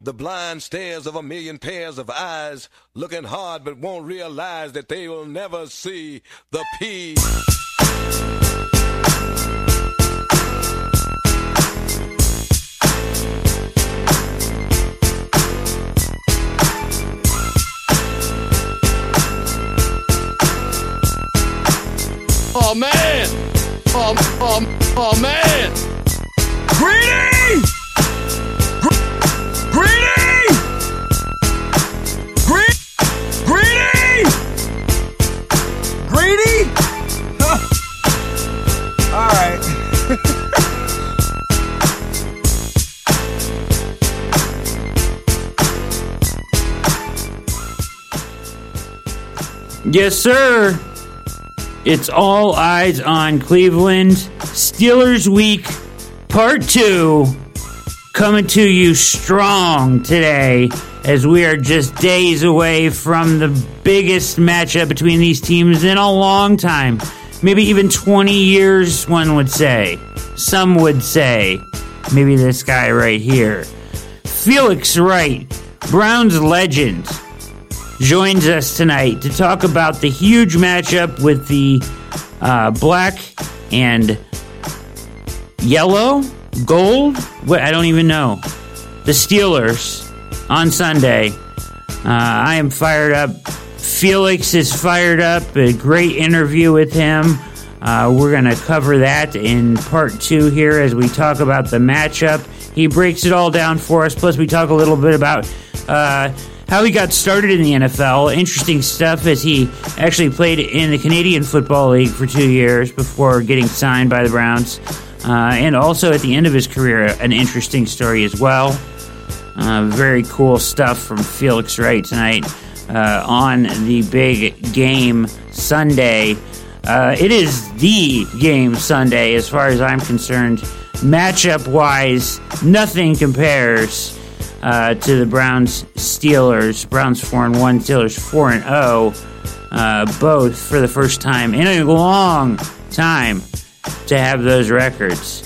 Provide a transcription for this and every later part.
The blind stares of a million pairs of eyes, looking hard but won't realize that they will never see the P. Oh man! Oh, oh, oh man! Yes, sir. It's all eyes on Cleveland. Steelers Week Part 2 coming to you strong today as we are just days away from the biggest matchup between these teams in a long time. Maybe even 20 years, one would say. Some would say. Maybe this guy right here. Felix Wright, Browns legend joins us tonight to talk about the huge matchup with the uh, black and yellow, gold. What I don't even know. The Steelers on Sunday. Uh, I am fired up. Felix is fired up. A great interview with him. Uh, we're going to cover that in part two here as we talk about the matchup. He breaks it all down for us. Plus, we talk a little bit about uh, how he got started in the NFL. Interesting stuff as he actually played in the Canadian Football League for two years before getting signed by the Browns. Uh, and also at the end of his career, an interesting story as well. Uh, very cool stuff from Felix Wright tonight uh, on the big game Sunday. Uh, it is the game Sunday as far as I'm concerned. Matchup wise, nothing compares uh, to the Browns Steelers. Browns 4 and 1, Steelers 4 and 0. Uh, both for the first time in a long time to have those records.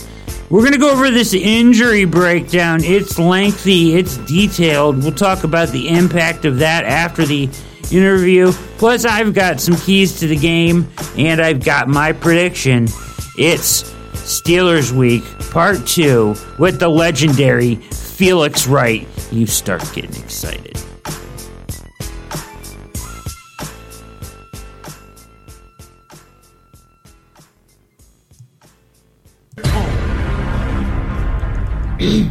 We're going to go over this injury breakdown. It's lengthy, it's detailed. We'll talk about the impact of that after the interview. Plus, I've got some keys to the game, and I've got my prediction. It's Steelers Week, Part 2, with the legendary Felix Wright. You start getting excited.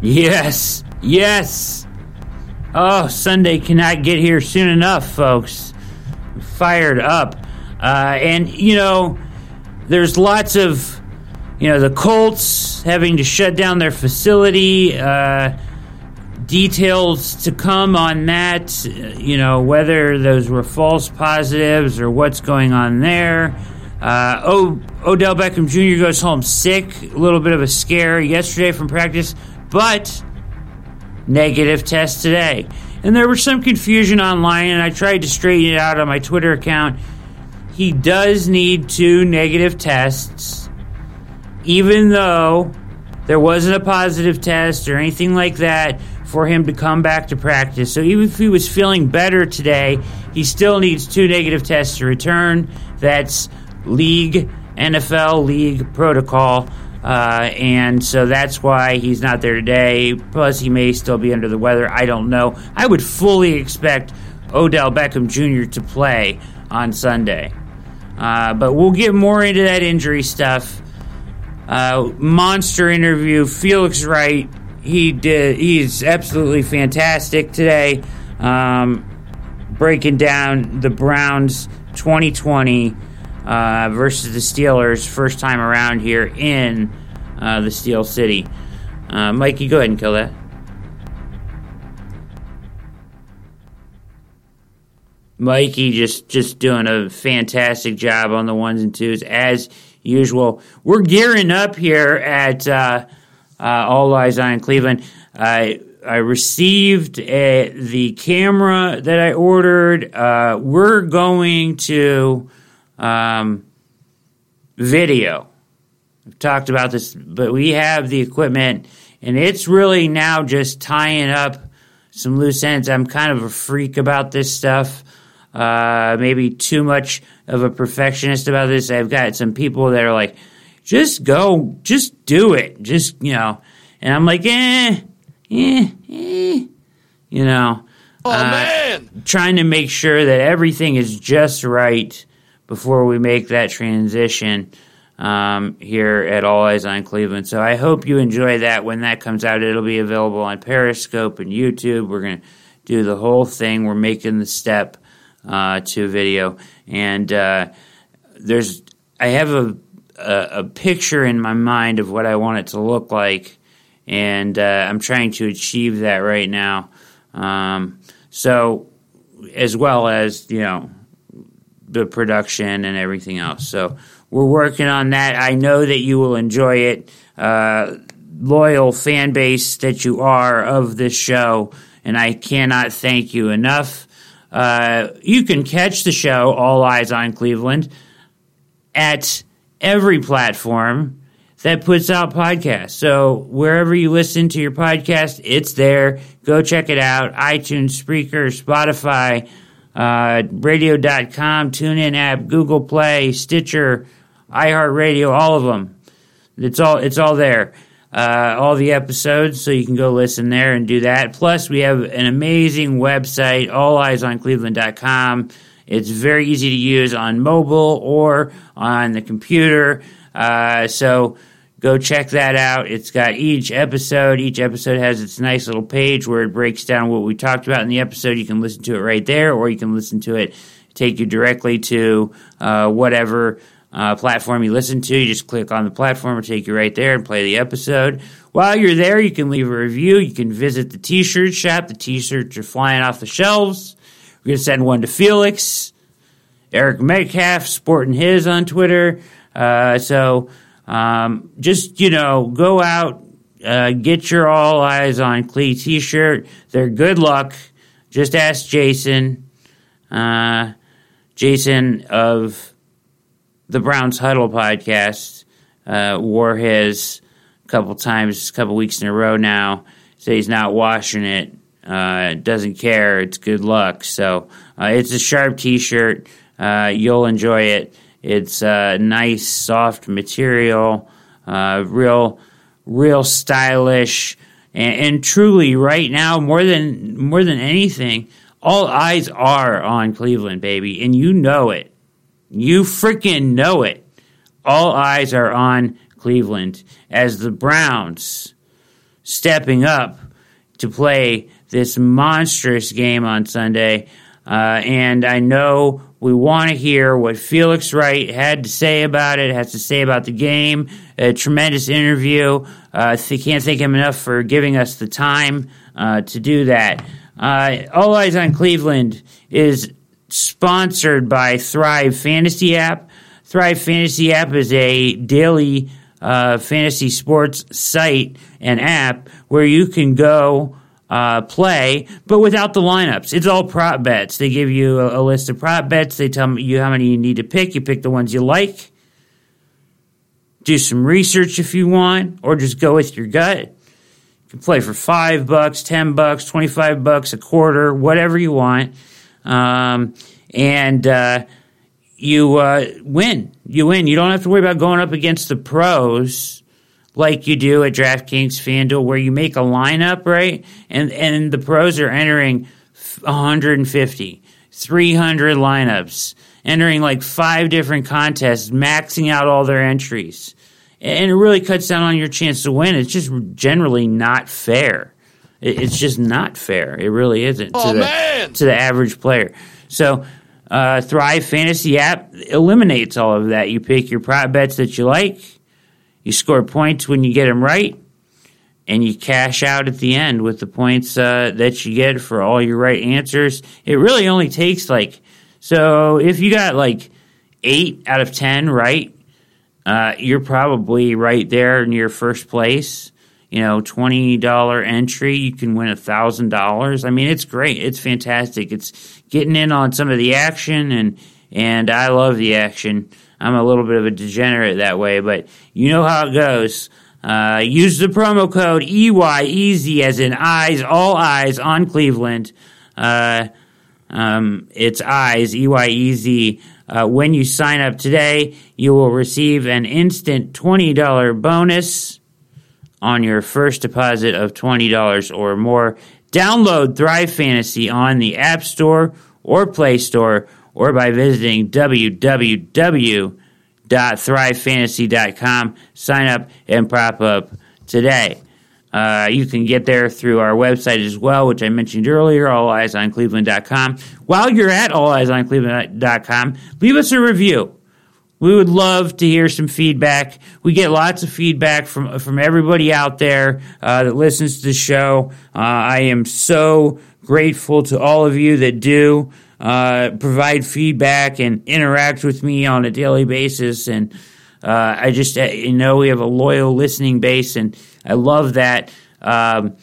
Yes, yes. Oh, Sunday cannot get here soon enough, folks. Fired up. Uh, and, you know, there's lots of, you know, the Colts having to shut down their facility. Uh, details to come on that, you know, whether those were false positives or what's going on there. Uh, o- Odell Beckham Jr. goes home sick, a little bit of a scare yesterday from practice, but negative test today. And there was some confusion online, and I tried to straighten it out on my Twitter account. He does need two negative tests, even though there wasn't a positive test or anything like that for him to come back to practice. So even if he was feeling better today, he still needs two negative tests to return. That's league, NFL league protocol. Uh, and so that's why he's not there today. Plus, he may still be under the weather. I don't know. I would fully expect Odell Beckham Jr. to play on Sunday. Uh, but we'll get more into that injury stuff. Uh, monster interview. Felix Wright. He did. He's absolutely fantastic today. Um, breaking down the Browns 2020 uh, versus the Steelers first time around here in uh, the Steel City. Uh, Mikey, go ahead and kill that. Mikey just just doing a fantastic job on the ones and twos as usual. We're gearing up here at uh, uh, All Eyes on Cleveland. I I received a, the camera that I ordered. Uh, we're going to um, video. I've talked about this, but we have the equipment, and it's really now just tying up some loose ends. I'm kind of a freak about this stuff. Uh, maybe too much of a perfectionist about this. I've got some people that are like, just go, just do it, just you know. And I'm like, eh, eh, eh, you know. Oh Uh, man! trying to make sure that everything is just right before we make that transition um, here at All Eyes on Cleveland. So I hope you enjoy that. When that comes out, it'll be available on Periscope and YouTube. We're going to do the whole thing. We're making the step uh, to video, and uh, there's I have a, a a picture in my mind of what I want it to look like, and uh, I'm trying to achieve that right now. Um, so, as well as you know, the production and everything else. So we're working on that. I know that you will enjoy it. Uh, loyal fan base that you are of this show, and I cannot thank you enough. Uh, you can catch the show All Eyes on Cleveland at every platform that puts out podcasts. So wherever you listen to your podcast, it's there. Go check it out. iTunes, Spreaker, Spotify, uh, radio.com, TuneIn app, Google Play, Stitcher, iHeartRadio, all of them. It's all it's all there. Uh, all the episodes, so you can go listen there and do that. Plus, we have an amazing website, alleyesoncleveland.com. It's very easy to use on mobile or on the computer. Uh, so go check that out. It's got each episode. Each episode has its nice little page where it breaks down what we talked about in the episode. You can listen to it right there, or you can listen to it take you directly to uh, whatever uh, platform you listen to. You just click on the platform, it'll take you right there and play the episode. While you're there, you can leave a review. You can visit the t-shirt shop. The t-shirts are flying off the shelves. We're gonna send one to Felix, Eric Metcalf, sporting his on Twitter. Uh, so um, just you know, go out, uh, get your all eyes on Clee t-shirt. They're good luck. Just ask Jason, uh, Jason of the Browns Huddle podcast. Uh, wore his a couple times, a couple weeks in a row now. Say he's not washing it. Uh, doesn't care. It's good luck. So uh, it's a sharp T-shirt. Uh, you'll enjoy it. It's uh, nice, soft material. Uh, real, real stylish, and, and truly, right now, more than more than anything, all eyes are on Cleveland, baby, and you know it. You freaking know it. All eyes are on Cleveland as the Browns stepping up to play this monstrous game on Sunday. Uh, and I know we want to hear what Felix Wright had to say about it, has to say about the game. A tremendous interview. Uh, th- can't thank him enough for giving us the time uh, to do that. Uh, All Eyes on Cleveland is sponsored by Thrive Fantasy app. Thrive Fantasy app is a daily uh, fantasy sports site and app where you can go uh, play, but without the lineups. It's all prop bets. They give you a, a list of prop bets. They tell you how many you need to pick. You pick the ones you like. Do some research if you want, or just go with your gut. You can play for five bucks, ten bucks, twenty-five bucks, a quarter, whatever you want, um, and uh, you uh, win. You win. You don't have to worry about going up against the pros like you do at DraftKings FanDuel, where you make a lineup, right? And and the pros are entering 150, 300 lineups, entering like five different contests, maxing out all their entries. And it really cuts down on your chance to win. It's just generally not fair. It- It's just not fair. It really isn't Oh, to the man. to the average player. So uh, Thrive Fantasy app eliminates all of that. You pick your prop bets that you like. You score points when you get them right, and you cash out at the end with the points uh, that you get for all your right answers. It really only takes like so if you got like eight out of ten right, uh, you're probably right there near first place. You know, twenty dollar entry, you can win a thousand dollars. I mean, it's great. It's fantastic. It's getting in on some of the action, and and I love the action. I'm a little bit of a degenerate that way, but you know how it goes. Uh, use the promo code EYEZ as in eyes, all eyes on Cleveland. Uh, um, it's eyes, E Y E Z. Uh, when you sign up today, you will receive an instant $20 bonus on your first deposit of $20 or more. Download Thrive Fantasy on the App Store or Play Store or by visiting www.thrivefantasy.com. Sign up and prop up today. Uh, you can get there through our website as well, which I mentioned earlier, alleyesoncleveland.com. While you're at alleyesoncleveland.com, leave us a review. We would love to hear some feedback. We get lots of feedback from from everybody out there uh, that listens to the show. Uh, I am so grateful to all of you that do uh, provide feedback and interact with me on a daily basis. And uh, I just uh, you know we have a loyal listening base, and I love that. Um,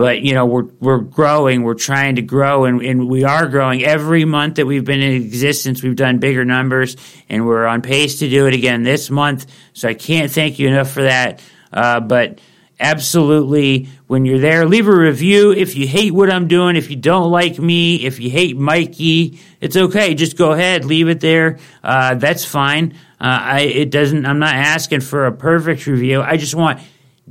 but you know we're we're growing we're trying to grow and, and we are growing. Every month that we've been in existence we've done bigger numbers and we're on pace to do it again this month. So i can't thank you enough for that. Uh, but absolutely when you're there leave a review. If you hate what i'm doing if you don't like me if you hate mikey it's okay. Just go ahead leave it there. Uh, that's fine. Uh, I, it doesn't i'm not asking for a perfect review. I just want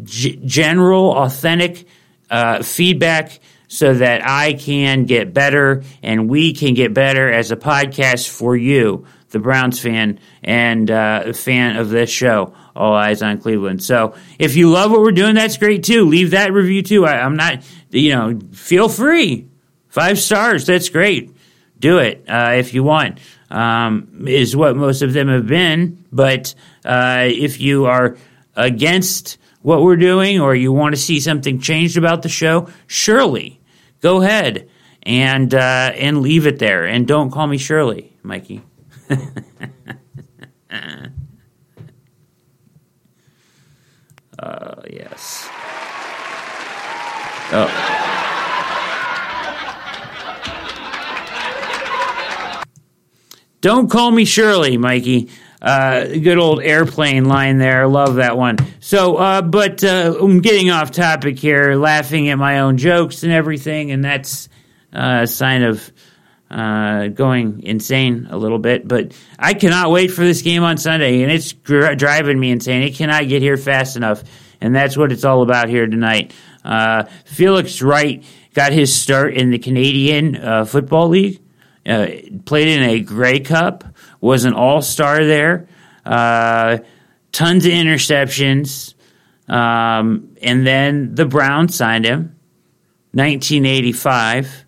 g- general authentic uh, feedback so that I can get better and we can get better as a podcast for you, the Browns fan and uh, fan of this show, All Eyes on Cleveland. So if you love what we're doing, that's great too. Leave that review too. I, I'm not, you know, feel free. Five stars, that's great. Do it uh, if you want. Um, is what most of them have been. But uh, if you are against what we're doing or you want to see something changed about the show, surely go ahead and uh, and leave it there. And don't call me Shirley, Mikey. uh, yes. Oh. Don't call me Shirley, Mikey. Uh, good old airplane line there. Love that one. So, uh, but uh, I'm getting off topic here, laughing at my own jokes and everything, and that's uh, a sign of uh, going insane a little bit. But I cannot wait for this game on Sunday, and it's gr- driving me insane. It cannot get here fast enough, and that's what it's all about here tonight. Uh, Felix Wright got his start in the Canadian Football League. played in a Grey Cup was an all star there. Uh, tons of interceptions. Um, and then the Browns signed him. 1985.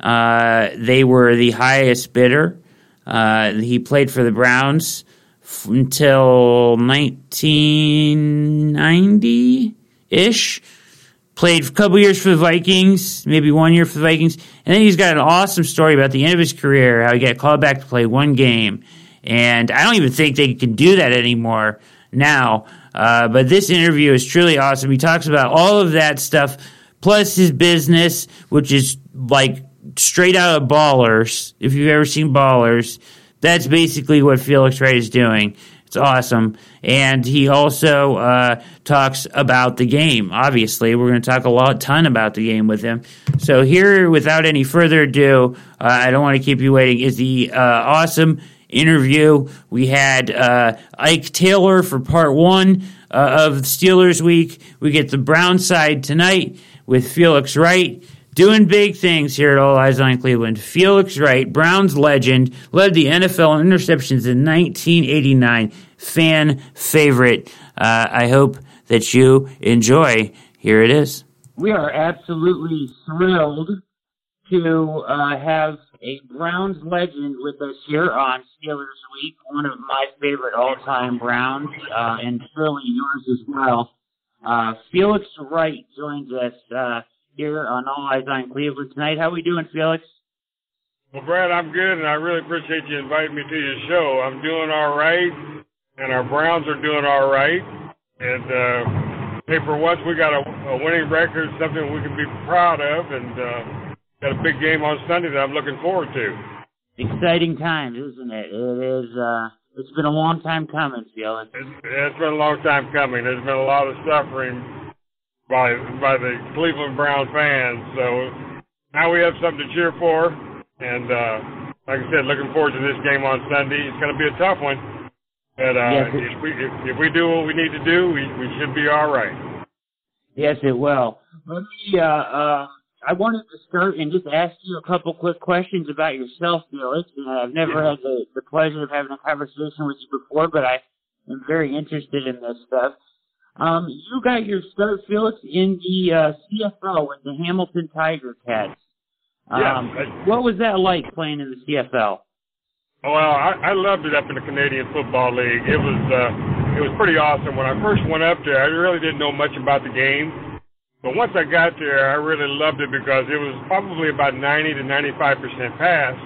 Uh, they were the highest bidder. Uh, he played for the Browns f- until 1990 ish. Played a couple years for the Vikings, maybe one year for the Vikings, and then he's got an awesome story about the end of his career, how he got called back to play one game, and I don't even think they can do that anymore now. Uh, but this interview is truly awesome. He talks about all of that stuff, plus his business, which is like straight out of Ballers. If you've ever seen Ballers, that's basically what Felix Wright is doing. It's awesome. And he also uh, talks about the game. Obviously, we're going to talk a lot, ton about the game with him. So here, without any further ado, uh, I don't want to keep you waiting. Is the uh, awesome interview? We had uh, Ike Taylor for part one uh, of Steelers Week. We get the Brown side tonight with Felix Wright doing big things here at All Eyes on Cleveland. Felix Wright, Browns legend, led the NFL in interceptions in 1989. Fan favorite. Uh, I hope that you enjoy. Here it is. We are absolutely thrilled to uh, have a Browns legend with us here on Steelers Week, one of my favorite all-time Browns, uh, and surely yours as well. Uh, Felix Wright joins us uh, here on All Eyes on Cleveland tonight. How are we doing, Felix? Well, Brad, I'm good, and I really appreciate you inviting me to your show. I'm doing all right, and our Browns are doing all right. And uh, hey, for once, we got a, a winning record, something we can be proud of, and uh, got a big game on Sunday that I'm looking forward to. Exciting times, isn't it? It is. Uh, It's been a long time coming, Felix. It's, it's been a long time coming. There's been a lot of suffering by by the Cleveland Brown fans. So now we have something to cheer for, and uh, like I said, looking forward to this game on Sunday. It's going to be a tough one, but uh, Yes, it- if we if, if we do what we need to do, we we should be all right. Yes, it will. Let me. Uh, uh, I wanted to start and just ask you a couple quick questions about yourself, Felix. I've never Yeah. had the, the pleasure of having a conversation with you before, but I am very interested in this stuff. Um, you got your start, Felix, in the uh, CFL with the Hamilton Tiger Cats. Um, Yeah. what was that like playing in the CFL? Oh, Well, I, I loved it up in the Canadian Football League. It was uh, it was pretty awesome. When I first went up there, I really didn't know much about the game, but once I got there, I really loved it because it was probably about 90 to 95 percent pass,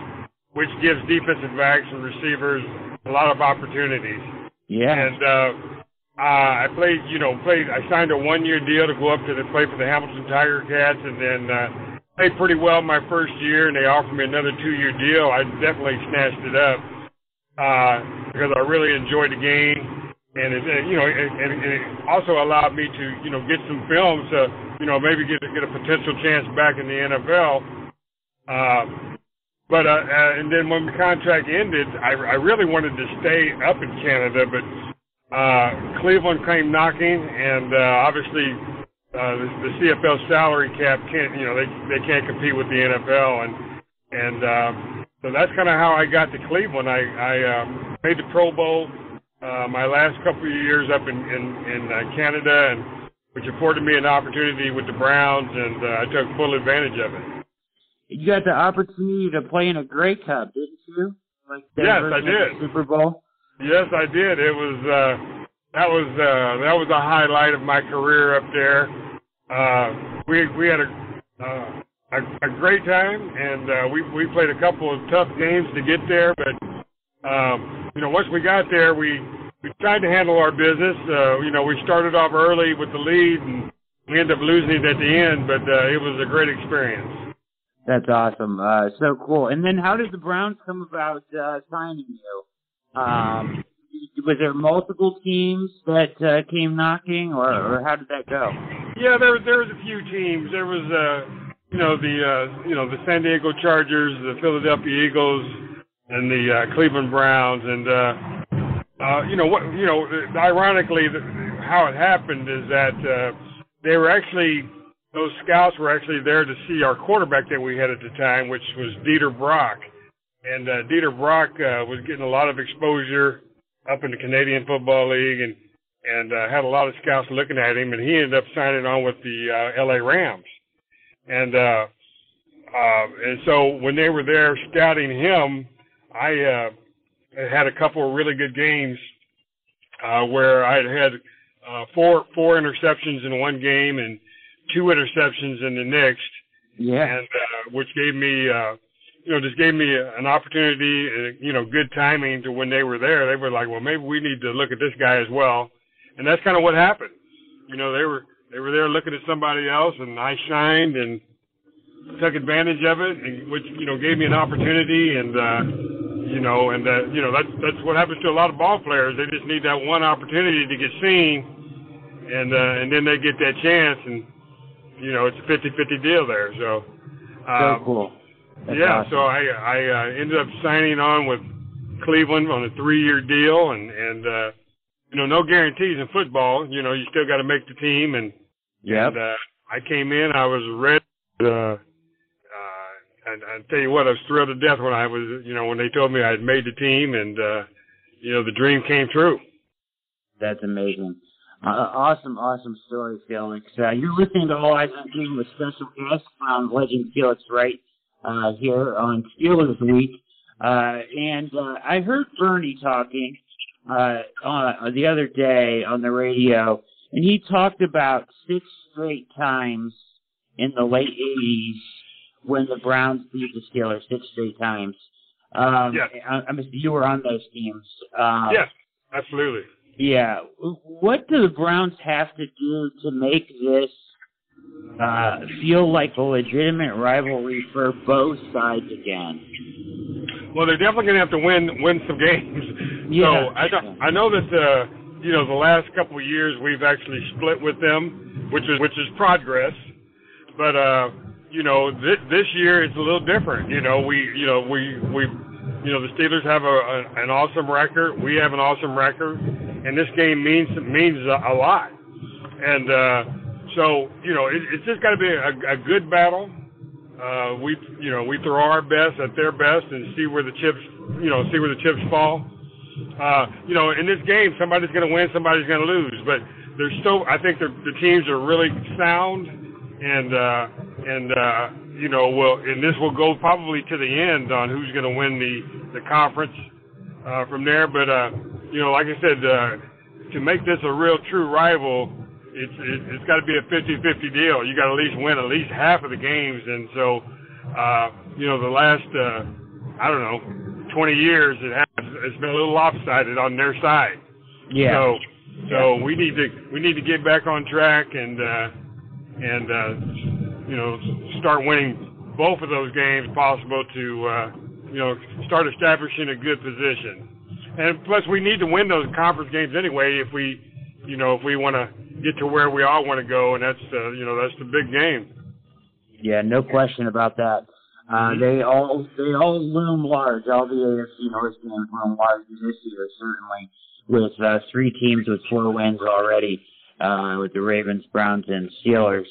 which gives defensive backs and receivers a lot of opportunities. Yeah. And uh, uh, I played, you know, played. I signed a one-year deal to go up to the play for the Hamilton Tiger Cats, and then uh, played pretty well my first year. And they offered me another two-year deal. I definitely snatched it up uh, because I really enjoyed the game, and it, you know, and, and it also allowed me to, you know, get some films to, you know, maybe get get a potential chance back in the NFL. Uh, but uh, uh, and then when the contract ended, I, I really wanted to stay up in Canada, but uh, Cleveland came knocking, and uh, obviously uh, the, the CFL salary cap can't, you know, they they can't compete with the NFL, and and uh, so that's kind of how I got to Cleveland. I I uh, made the Pro Bowl uh, my last couple of years up in in, in uh, Canada, and which afforded me an opportunity with the Browns, and uh, I took full advantage of it. You got the opportunity to play in a Grey Cup, didn't you? Like Yes, I version of the did. Super Bowl. Yes, I did. It was uh, that was uh, that was a highlight of my career up there. Uh, we we had a uh, a, a great time, and uh, we we played a couple of tough games to get there. But um, you know, once we got there, we we tried to handle our business. Uh, you know, we started off early with the lead, and we ended up losing it at the end. But uh, it was a great experience. That's awesome. Uh, so cool. And then how did the Browns come about uh, signing you? Um, was there multiple teams that uh, came knocking, or, or how did that go? Yeah, there was there was a few teams. There was uh you know the uh you know the San Diego Chargers, the Philadelphia Eagles, and the uh, Cleveland Browns, and uh uh you know what you know ironically the, how it happened is that uh they were actually those scouts were actually there to see our quarterback that we had at the time, which was Dieter Brock, and uh, Dieter Brock uh, was getting a lot of exposure up in the Canadian Football League, and and uh, had a lot of scouts looking at him, and he ended up signing on with the uh, LA Rams. And uh, uh, and so when they were there scouting him, I uh, had a couple of really good games uh, where I had uh, four four interceptions in one game and two interceptions in the next, Yeah. and uh, which gave me. Uh, you know, just gave me an opportunity, uh, you know, good timing to when they were there. They were like, well, maybe we need to look at this guy as well and that's kind of what happened. You know, they were they were there looking at somebody else, and I shined and took advantage of it, and which you know gave me an opportunity, and uh, you know, and uh, you know that's that's what happens to a lot of ball players. They just need that one opportunity to get seen, and uh, and then they get that chance, and you know it's a 50-50 deal there. So. So Um, cool. That's yeah, awesome. so I I uh, ended up signing on with Cleveland on a three-year deal, and and uh, you know no guarantees in football. You know you still got to make the team, and yeah. uh, I came in, I was ready. Uh, uh, and I tell you what, I was thrilled to death when I was, you know, when they told me I had made the team, and uh, you know the dream came true. That's amazing. Uh, awesome, awesome story, Felix. Uh, you're listening to All Eyes on King with special guest from Legend Felix Wright uh, here on Steelers Week. Uh, and uh, I heard Bernie talking uh, on, the other day on the radio, and he talked about six straight times in the late 80s when the Browns beat the Steelers, six straight times. Um, Yes. I, I mean, you were on those teams. Um, yes, absolutely. yeah. What do the Browns have to do to make this uh, feel like a legitimate rivalry for both sides again? Well, they're definitely going to have to win win some games. Yeah. So I know, I know that uh, you know the last couple of years we've actually split with them, which is which is progress. But uh, you know this this year it's a little different. You know we you know we we you know the Steelers have a, a an awesome record. We have an awesome record, and this game means means a, a lot. And uh, so you know it, it's just got to be a, a good battle. Uh, we you know we throw our best at their best and see where the chips you know see where the chips fall. Uh, you know in this game somebody's going to win, somebody's going to lose, but there's still I think the, the teams are really sound and uh, and uh, you know will and this will go probably to the end on who's going to win the the conference uh, from there. But uh, you know like I said uh, to make this a real true rival it's it, it's got to be a 50-50 deal. You got to at least win at least half of the games, and so uh, you know the last uh, I don't know 20 years it has it's been a little lopsided on their side. Yeah. So so we need to we need to get back on track and uh, and uh, you know start winning both of those games possible to uh, you know start establishing a good position. And plus we need to win those conference games anyway if we you know if we want to get to where we all want to go, and that's uh, you know that's the big game. Yeah, no question about that. Uh, they all they all loom large. All the AFC North games loom large this year, certainly, with uh, three teams with four wins already, uh, with the Ravens, Browns, and Steelers.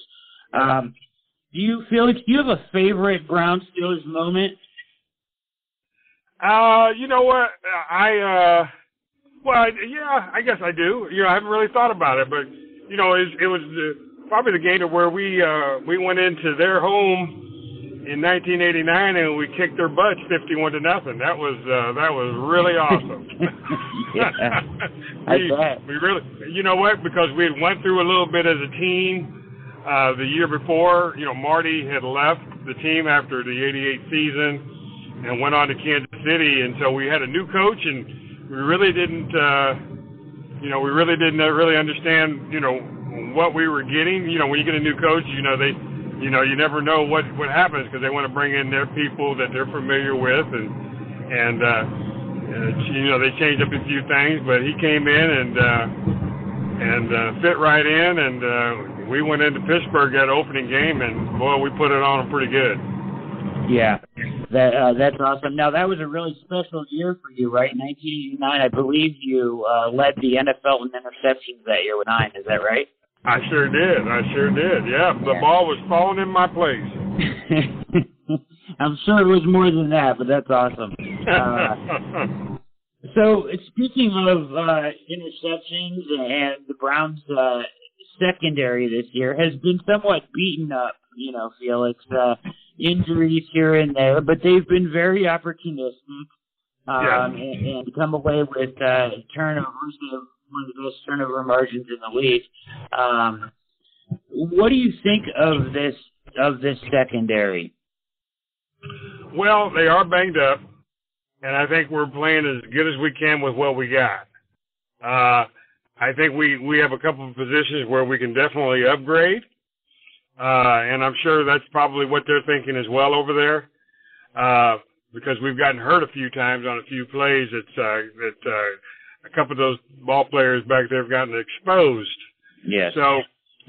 Um, do you, Felix? Do you have a favorite Brown Steelers moment? Uh, you know what? I uh, well, yeah, I guess I do. You know, I haven't really thought about it, but you know, it, it was the, probably the game where we uh, we went into their home in 1989 and we kicked their butts 51 to nothing. That was uh, that was really awesome. yeah, I we, bet. we really, you know what? Because we had went through a little bit as a team uh, the year before. You know, Marty had left the team after the '88 season and went on to Kansas City, and so we had a new coach, and we really didn't. Uh, you know, we really didn't really understand, you know, what we were getting. You know, when you get a new coach, you know, they, you know, you never know what what happens because they want to bring in their people that they're familiar with, and and uh, uh, you know, they changed up a few things. But he came in and uh, and uh, fit right in, and uh, we went into Pittsburgh that opening game, and boy, we put it on them pretty good. Yeah, that uh, that's awesome. Now that was a really special year for you, right? 1989, I believe you uh, led the NFL in interceptions that year with nine. Is that right? I sure did. I sure did. Yeah, the Yeah. ball was falling in my place. I'm sure it was more than that, but that's awesome. Uh, so speaking of uh, interceptions and the Browns' uh, secondary this year has been somewhat beaten up. You know, Felix. Uh, injuries here and there, but they've been very opportunistic um, Yeah. and, and come away with uh, turnovers. They have one of the best turnover margins in the league. Um, what do you think of this of this secondary? Well, they are banged up, and I think we're playing as good as we can with what we got. Uh, I think we we have a couple of positions where we can definitely upgrade, uh, and I'm sure that's probably what they're thinking as well over there, uh, because we've gotten hurt a few times on a few plays. It's uh, that uh, a couple of those ball players back there have gotten exposed. Yes. So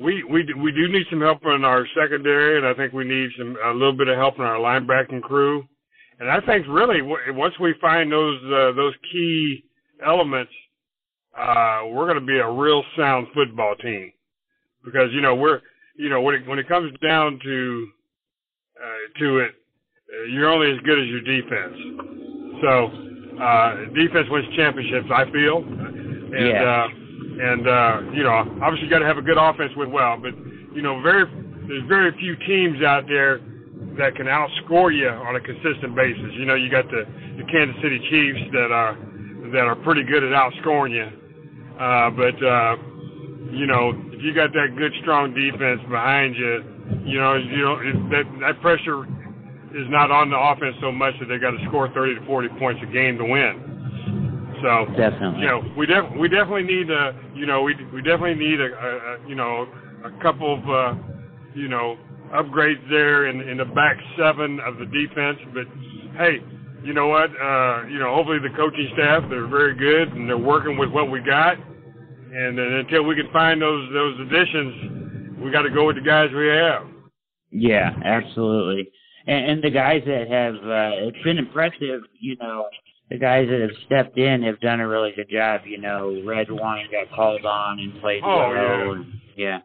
we we do- we do need some help in our secondary, and I think we need some a little bit of help in our linebacking crew. And I think really once we find those uh, those key elements, uh, we're going to be a real sound football team. Because you know we're you know when it when it comes down to uh, to it, uh, you're only as good as your defense. So uh, defense wins championships, I feel. And Yeah. uh, and uh, you know, obviously you got to have a good offense with well, but you know, very there's very few teams out there that can outscore you on a consistent basis. You know, you got the the Kansas City Chiefs that are that are pretty good at outscoring you, uh, but uh, you know, if you got that good strong defense behind you, you know, you know it, that that pressure is not on the offense so much that they got to score 30 to 40 points a game to win. So Definitely. you know, we def- we definitely need a, you know, we we definitely need a, a, a you know, a couple of, uh, you know, upgrades there in in the back seven of the defense. But hey, you know what? Uh, you know, hopefully the coaching staff they're very good and they're working with what we got. And then until we can find those those additions, we got to go with the guys we have. Yeah, absolutely. And, and the guys that have uh, it's been impressive. You know, the guys that have stepped in have done a really good job. You know, Redwine got called on and played Oh, well. yeah. And, yeah.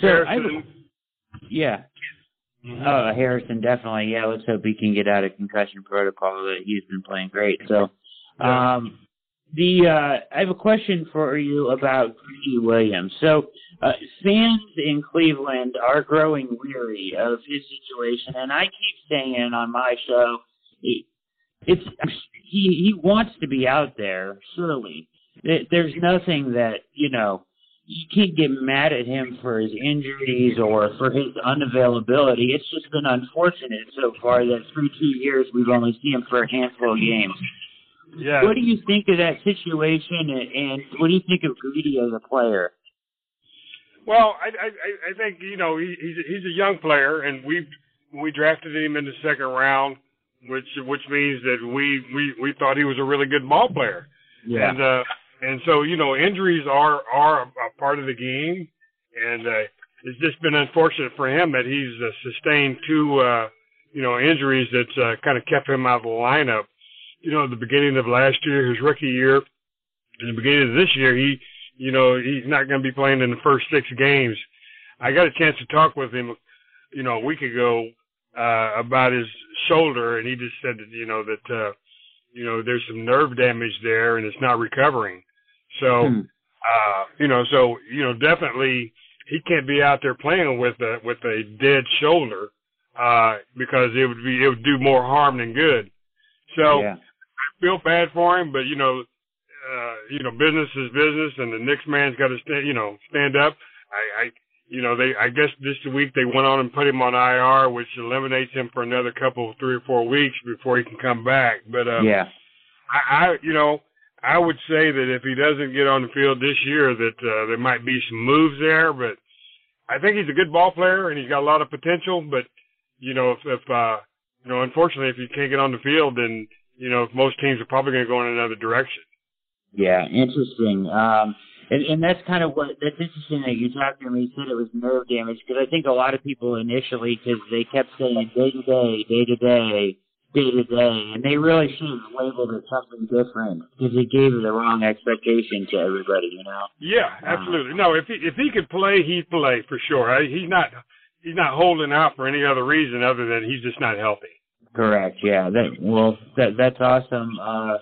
So I have a- Harrison, yeah. Oh, Harrison, definitely. Yeah, let's hope he can get out of concussion protocol. That he's been playing great. So, um, the uh, I have a question for you about Greedy Williams. So, uh, fans in Cleveland are growing weary of his situation, and I keep saying on my show. It, it's he he wants to be out there. Surely, There- there's nothing that you know you can't get mad at him for his injuries or for his unavailability. It's just been unfortunate so far that through two years we've only seen him for a handful of games. Yeah. What do you think of that situation, and, and what do you think of Greedy as a player? Well, I I I- I think you know he, he's a, he's a young player, and we we drafted him in the second round, which which means that we we we thought he was a really good ball player. And uh, and so you know injuries are are a, a part of the game, and uh, it's just been unfortunate for him that he's uh, sustained two uh, you know injuries that's uh, kind of kept him out of the lineup. You know, the beginning of last year, his rookie year, in the beginning of this year, he you know he's not going to be playing in the first six games. I got a chance to talk with him, you know, a week ago uh, about his shoulder, and he just said that you know that. Uh, you know, there's some nerve damage there and it's not recovering. So, Hmm. uh, you know, so, you know, definitely he can't be out there playing with a, with a dead shoulder, uh, because it would be, it would do more harm than good. So yeah. Feel bad for him, but you know, uh, you know, business is business and the Knicks man's got to stand, you know, stand up. I, I, you know, they, I guess this week they went on and put him on IR, which eliminates him for another couple, three or four weeks before he can come back. But, uh, yeah. I, I you know I would say that if he doesn't get on the field this year, that uh, there might be some moves there. But I think he's a good ball player and he's got a lot of potential. But you know if, if uh, you know unfortunately if he can't get on the field, then you know most teams are probably going to go in another direction. Yeah, interesting. Um, and, and that's kind of what that's interesting that you talked to him. He said it was nerve damage because I think a lot of people initially because they kept saying day to day, day to day, day to day, and they really should have labeled it something different because it gave the wrong expectation to everybody. You know. Yeah, absolutely. No, if he if he could play, he'd play for sure. I, he's not he's not holding out for any other reason other than he's just not healthy. Correct. Yeah. That well, that that's awesome. Uh,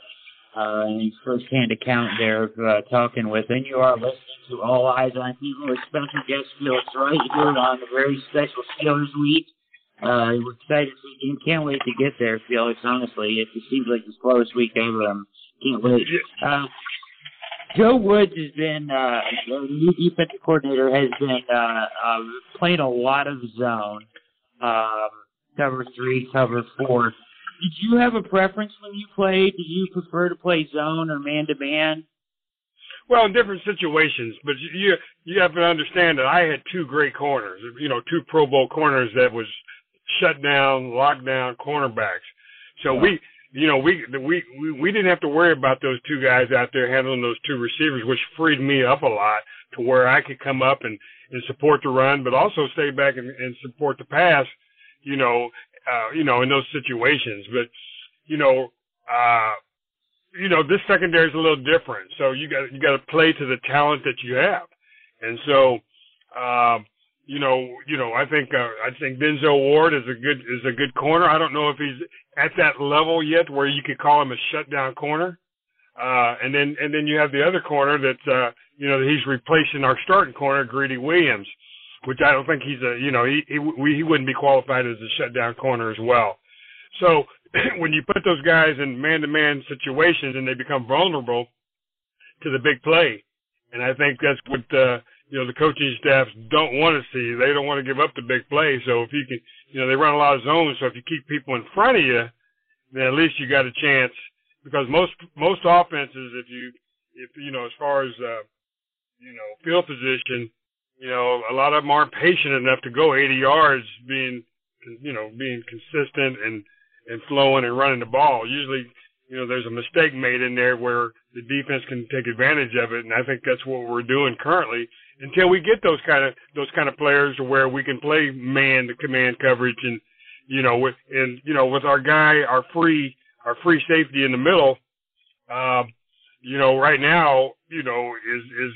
uh, and first-hand account there of uh, talking with, and you are listening to All Eyes on People with special guest Felix Wright here on the very special Steelers week. Uh, we're excited you. Can't wait to get there, Felix. Honestly, it seems like the slowest week ever. Um, can't wait. Uh, Joe Woods has been uh, the new defensive coordinator has been uh, uh, playing a lot of zone, um, cover three, cover four. Did you have a preference when you played? Did you prefer to play zone or man to man? Well, in different situations, but you you have to understand that I had two great corners. You know, two Pro Bowl corners that was shut down, locked down cornerbacks. So we, you know, we we we we didn't have to worry about those two guys out there handling those two receivers, which freed me up a lot to where I could come up and and support the run, but also stay back and, and support the pass. You know, uh, you know, in those situations. But you know, uh, you know, this secondary is a little different. So you got you got to play to the talent that you have, and so, um, you know, you know, I think uh, I think Denzel Ward is a good is a good corner. I don't know if he's at that level yet where you could call him a shutdown corner. Uh, and then and then you have the other corner that uh, you know he's replacing our starting corner, Greedy Williams, which I don't think he's a you know he he, he wouldn't be qualified as a shutdown corner as well. So when you put those guys in man-to-man situations and they become vulnerable to the big play, and I think that's what uh, you know the coaching staffs don't want to see. They don't want to give up the big play. So if you can, you know, they run a lot of zones. So if you keep people in front of you, then at least you got a chance. Because most most offenses, if you if you know as far as uh, you know field position, you know a lot of them aren't patient enough to go 80 yards, being you know being consistent and and flowing and running the ball. Usually, you know, there's a mistake made in there where the defense can take advantage of it, and I think that's what we're doing currently until we get those kind of those kind of players where we can play man to command coverage and you know with and you know with our guy our free our free safety in the middle uh, you know right now you know is is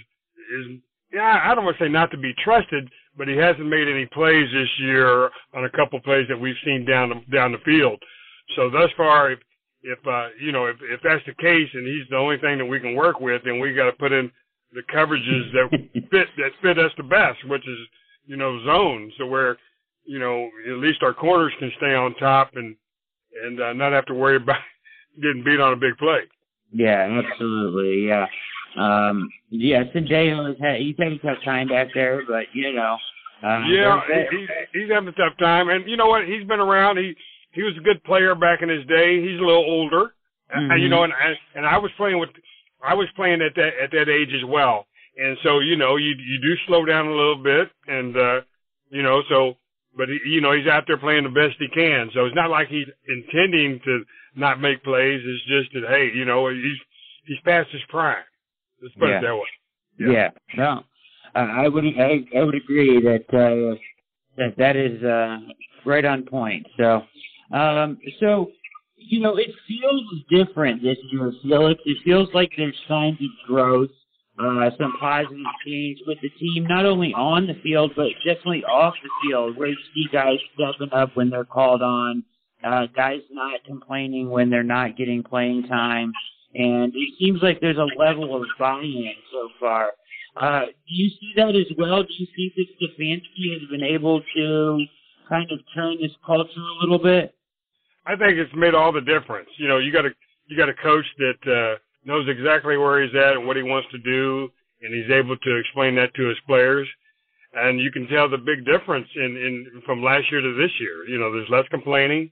is yeah I don't want to say not to be trusted but he hasn't made any plays this year on a couple plays that we've seen down the, down the field so thus far if if uh you know if if that's the case and he's the only thing that we can work with then we got to put in the coverages that fit that fit us the best, which is you know zone, so where you know at least our corners can stay on top and and uh, not have to worry about getting beat on a big play. Yeah, absolutely. Yeah. Um, yeah, Sendejo has had he's having a tough time back there, but you know. Uh, yeah, he, he's having a tough time, and you know what? He's been around. He he was a good player back in his day. He's a little older, mm-hmm. and you know, and and I was playing with I was playing at that at that age as well, and so you know you you do slow down a little bit, and uh, you know so but he, you know he's out there playing the best he can, so it's not like he's intending to not make plays. It's just that hey, you know he's he's past his prime. Let's put yeah. it that way. Yeah, yeah. no, I would I, I would agree that uh, that that is uh, right on point. So um, so you know, it feels different this year, Felix. It feels like there's signs of growth, uh, some positive change with the team, not only on the field, but definitely off the field, where you see guys stepping up when they're called on, uh, guys not complaining when they're not getting playing time. And it seems like there's a level of buy-in so far. Uh, do you see that as well? Do you think that Stefanski has been able to kind of turn this culture a little bit? I think it's made all the difference. You know, you got a you got a coach that uh, knows exactly where he's at and what he wants to do, and he's able to explain that to his players. And you can tell the big difference in in from last year to this year. You know, there's less complaining,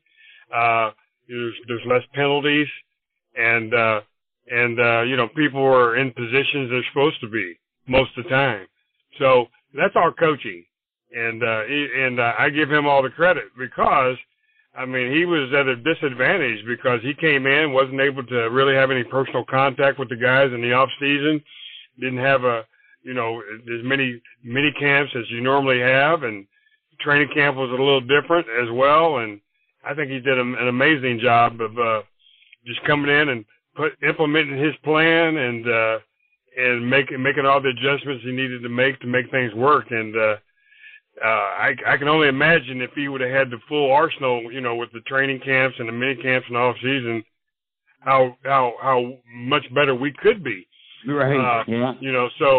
uh, there's there's less penalties, and uh, and uh, you know people are in positions they're supposed to be most of the time. So that's our coaching, and uh, and uh, I give him all the credit because I mean, he was at a disadvantage because he came in, wasn't able to really have any personal contact with the guys in the off season, didn't have a, you know, as many mini camps as you normally have, and training camp was a little different as well. And I think he did an amazing job of uh, just coming in and put implementing his plan and uh, and making making all the adjustments he needed to make to make things work. And uh, uh, I, I can only imagine if he would have had the full arsenal, you know, with the training camps and the mini camps and off season, how how how much better we could be. Right. Uh, yeah. You know, so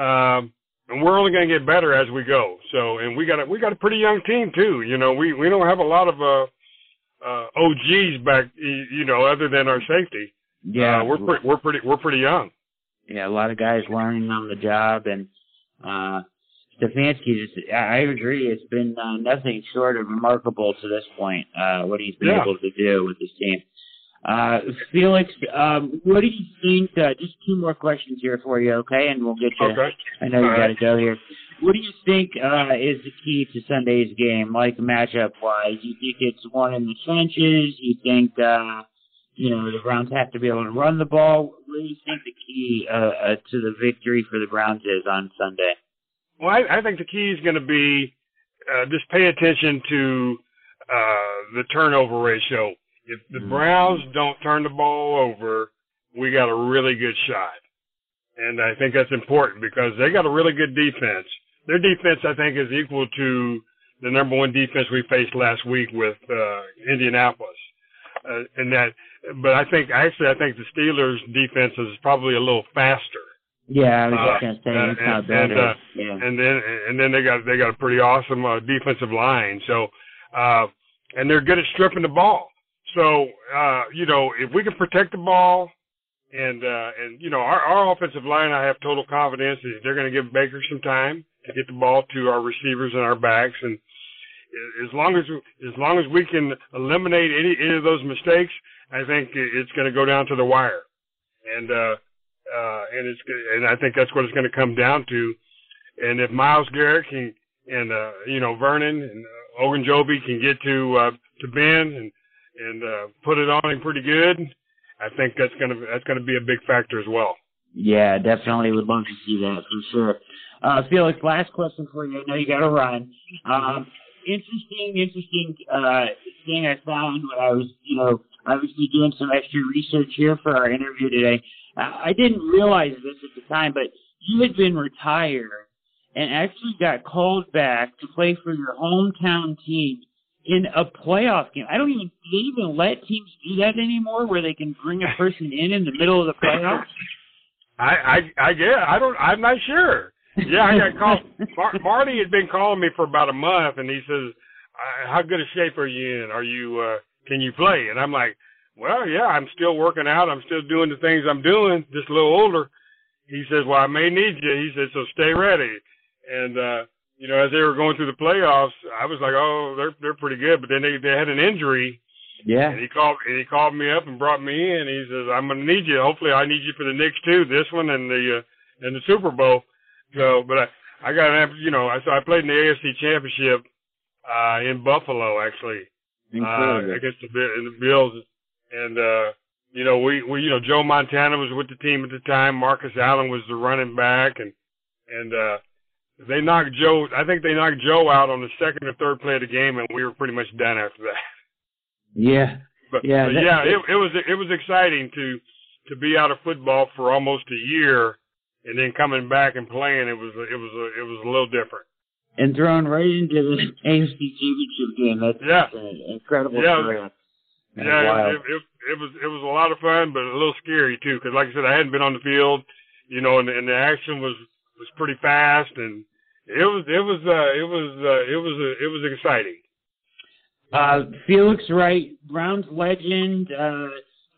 um, and we're only going to get better as we go. So, and we got a we got a pretty young team too. You know, we we don't have a lot of uh, uh, OGs back, you know, other than our safety. Yeah. Uh, we're pretty we're pretty we're pretty young. Yeah, a lot of guys learning on the job and. uh Stefanski, just, I agree. It's been uh, nothing short of remarkable to this point. Uh, what he's been yeah. able to do with his team. Uh, Felix, um, what do you think? Uh, just two more questions here for you, okay? And we'll get you. Okay. I know you got to right. go here. What do you think uh, is the key to Sunday's game, like matchup wise? You think it's one in the trenches? You think uh, you know the Browns have to be able to run the ball? What do you think the key uh, uh, to the victory for the Browns is on Sunday? Well, I, I think the key is going to be uh, just pay attention to uh, the turnover ratio. If the Mhm. Browns don't turn the ball over, we got a really good shot. And I think that's important because they got a really good defense. Their defense, I think, is equal to the number one defense we faced last week with uh, Indianapolis. Uh, and that, but I think actually, I think the Steelers' defense is probably a little faster. Yeah, I was Uh, just gonna say it's not and- and, uh, yeah. and then and then they got they got a pretty awesome uh, defensive line. So uh, and they're good at stripping the ball. So uh, you know if we can protect the ball, and uh, and you know our, our offensive line, I have total confidence that they're going to give Baker some time to get the ball to our receivers and our backs, and as long as as long as we can eliminate any any of those mistakes, I think it's going to go down to the wire. And uh, uh, and it's and I think that's what it's going to come down to. And if Myles Garrett can and uh, you know Vernon and uh, Ogunjobi can get to uh, to Ben and and uh, put it on him pretty good, I think that's gonna that's gonna be a big factor as well. Yeah, definitely would love to see that for sure. Uh, Felix, last question for you. I know you got to run. Um, interesting, interesting uh, thing I found when I was, you know, obviously doing some extra research here for our interview today. Uh, I didn't realize this at the time, but you had been retired and actually got called back to play for your hometown team in a playoff game. I don't even they even let teams do that anymore, where they can bring a person in in the middle of the playoffs. I I I yeah I don't I'm not sure. Yeah, I got called. Mar- Marty had been calling me for about a month, and he says, uh, "How good a shape are you in? Are you uh, can you play?" And I'm like, "Well, yeah, I'm still working out. I'm still doing the things I'm doing, just a little older." He says, "Well, I may need you." He says, "So stay ready." And uh, you know, as they were going through the playoffs, I was like, "Oh, they're they're pretty good," but then they they had an injury. Yeah. And he called and he called me up and brought me in. He says, "I'm going to need you. Hopefully, I need you for the next too. This one and the uh, and the Super Bowl." So, but I I got an you know I so I played in the AFC Championship uh in Buffalo actually. Uh against the the Bills. And uh you know we we you know Joe Montana was with the team at the time. Marcus Allen was the running back. And and uh they knocked Joe I think they knocked Joe out on the second or third play of the game and we were pretty much done after that. Yeah. But Yeah, but yeah, it, it was it was exciting to to be out of football for almost a year and then coming back and playing it was it was a, it was a little different. And thrown right into the AFC Championship game. That's Yeah. an incredible Yeah. career. That's yeah, wild. it, it, it was it was a lot of fun, but a little scary too. Because like I said, I hadn't been on the field, you know, and, and the action was was pretty fast, and it was it was uh, it was uh, it was uh, it was exciting. Uh, Felix Wright, Browns legend, uh,